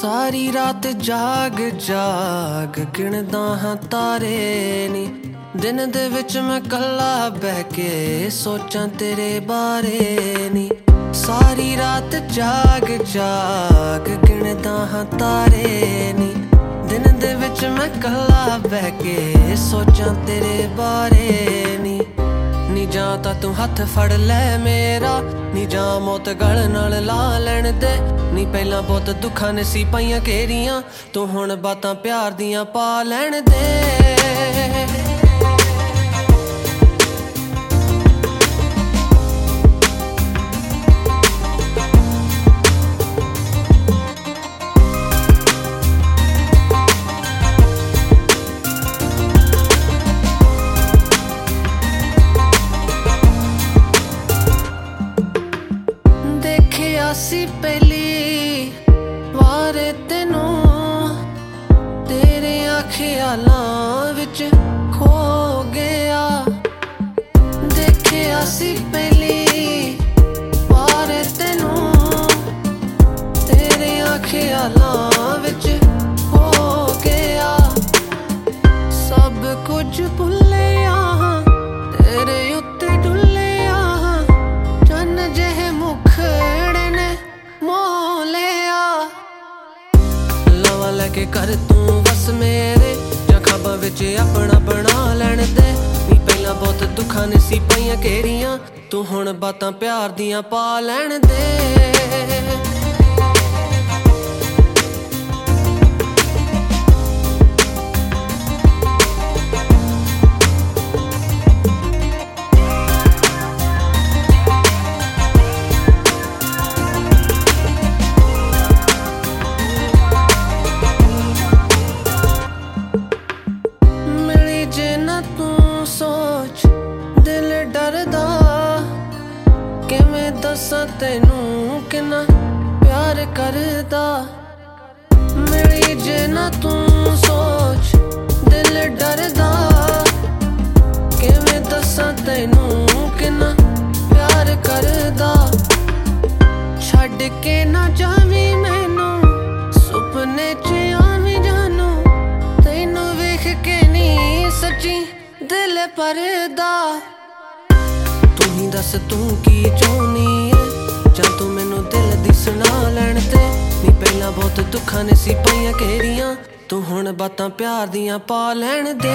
ਸਾਰੀ ਰਾਤ ਜਾਗ ਜਾਗ ਗਿਣਦਾ ਹਾਂ ਤਾਰੇ ਨੀ। ਦਿਨ ਦੇ ਵਿੱਚ ਮੈਂ ਕੱਲਾ ਬਹਿ ਕੇ ਸੋਚਾਂ ਤੇਰੇ ਬਾਰੇ ਨੀ। ਸਾਰੀ ਰਾਤ ਜਾਗ ਜਾਗ ਗਿਣਦਾ ਹਾਂ ਤਾਰੇ ਨੀ। ਦਿਨ ਦੇ ਵਿੱਚ ਮੈਂ ਕੱਲਾ ਬਹਿ ਕੇ ਸੋਚਾਂ ਤੇਰੇ ਬਾਰੇ ਨੀ ਨੀ। ਜਾਂ ਤਾਂ ਤੂੰ ਹੱਥ ਫੜ ਲੈ ਮੇਰਾ। ਨੀ ਜਾਂ ਮੌਤ ਗਲ ਨਾਲ ਲਾ ਲੈਣ ਦੇ। ਨੀ ਪਹਿਲਾਂ ਬਹੁਤ ਦੁੱਖਾਂ ਨੇ ਸੀ ਪਾਈਆਂ ਘੇਰੀਆਂ। ਤੂੰ ਹੁਣ ਬਾਤਾਂ ਪਿਆਰ ਦੀਆਂ ਪਾ ਲੈਣ ਦੇ। ਦੇਖਿਆ ਸੀ ਪਹਿਲੀ ਵਾਰ ਤੈਨੂੰ, ਤੇਰੇ ਖਿਆਲਾਂ ਵਿੱਚ ਖੋ ਗਿਆ। ਦੇਖਿਆ ਸੀ ਪਹਿਲੀ ਵਾਰ ਤੈਨੂੰ, ਤੇਰੇ ਖਿਆਲਾਂ ਵਿੱਚ ਖੋ ਗਿਆ। ਸਭ ਕੁਝ ਭੁੱਲਿਆ। ਕੇ ਕਰ ਤੂੰ ਬਸ ਮੇਰੇ। ਜਾਂ ਖਾਬਾਂ ਵਿੱਚ ਆਪਣਾ ਬਣਾ ਲੈਣ ਦੇ। ਨੀ ਪਹਿਲਾਂ ਬਹੁਤ ਦੁੱਖਾਂ ਨੇ ਸੀ ਪਈਆਂ ਘੇਰੀਆਂ। ਤੂੰ ਹੁਣ ਬਾਤਾਂ ਪਿਆਰ ਦੀਆਂ ਪਾ ਲੈਣ ਦੇ। ਤੂੰ ਸੋਚ, ਦਿਲ ਡਰਦਾ। ਕਿਵੇਂ ਦੱਸਾਂ ਤੈਨੂੰ ਕਿੰਨਾ ਪਿਆਰ ਕਰਦਾ। ਮਿਲੀ ਜੇ ਨਾ ਤੂੰ ਸੋਚ, ਦਿਲ ਡਰਦਾ। ਕਿਵੇਂ ਦੱਸਾਂ ਤੈਨੂੰ ਕਿੰਨਾ ਪਿਆਰ ਕਰਦਾ। ਛੱਡ ਕੇ ਨਾ ਜਾਵੀਂ ਦਿਲ ਪਰਦਾ ਤੂੰ ਹੀ ਦੱਸ ਤੂੰ ਕੀ ਚਾਹੁੰਦੀ ਏ ਜਾਂ ਤੂੰ ਮੈਨੂੰ ਦਿਲ ਦੀ ਸੁਣਾ ਲੈਣ ਤੇ? ਨੀ ਪਹਿਲਾਂ ਬਹੁਤ ਦੁੱਖਾਂ ਨੇ ਸੀ ਪਈਆਂ ਘੇਰੀਆਂ ਤੂੰ ਹੁਣ ਬਾਤਾਂ ਪਿਆਰ ਦੀਆਂ ਪਾ ਲੈਣ ਦੇ।